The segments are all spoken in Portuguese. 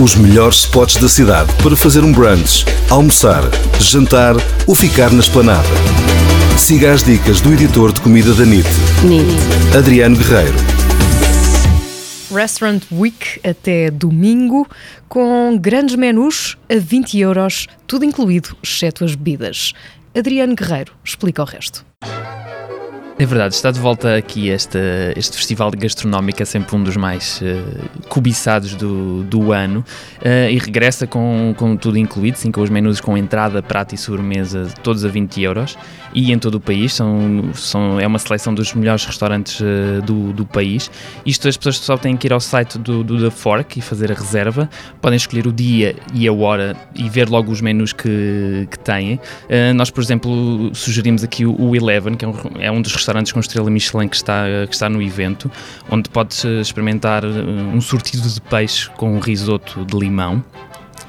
Os melhores spots da cidade para fazer um brunch, almoçar, jantar ou ficar na esplanada. Siga as dicas do editor de comida da NIT, NIT. Adriano Guerreiro. Restaurant Week até domingo, com grandes menus a 20 euros, tudo incluído, exceto as bebidas. Adriano Guerreiro explica o resto. É verdade, está de volta aqui este, festival gastronómico, é sempre um dos mais uh, cobiçados do, do ano uh, e regressa com, com tudo incluído, sim, com os menus com entrada, prato e sobremesa, todos a 20 euros e em todo o país, são, são, é uma seleção dos melhores restaurantes uh, do, do país. Isto as pessoas só têm que ir ao site do, do The Fork e fazer a reserva, podem escolher o dia e a hora e ver logo os menus que, que têm. nós, por exemplo, sugerimos aqui o, o Eleven, que é um, é um dos restaurantes restaurantes com estrela Michelin que está, que está no evento, onde podes experimentar eh, um sortido de peixe com um risoto de limão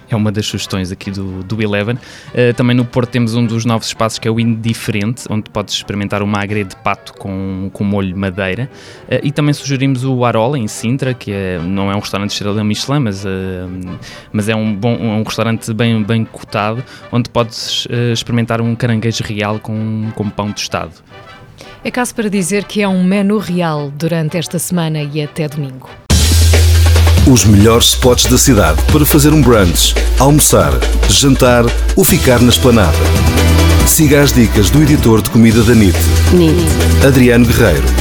é uma das sugestões aqui do, do Eleven. Uh, também no Porto temos um dos novos espaços que é o Indiferente, onde podes experimentar o magre de pato com, com molho madeira. Uh, e também sugerimos o Arola, em Sintra, que é, não é um restaurante de estrela Michelin, mas, uh, mas é um, bom, um restaurante bem, bem cotado, onde podes experimentar um caranguejo real com, com pão tostado. É caso para dizer que é um menu real durante esta semana e até domingo. Os melhores spots da cidade para fazer um brunch, almoçar, jantar ou ficar na esplanada. Siga as dicas do editor de comida da NIT, NIT. Adriano Guerreiro.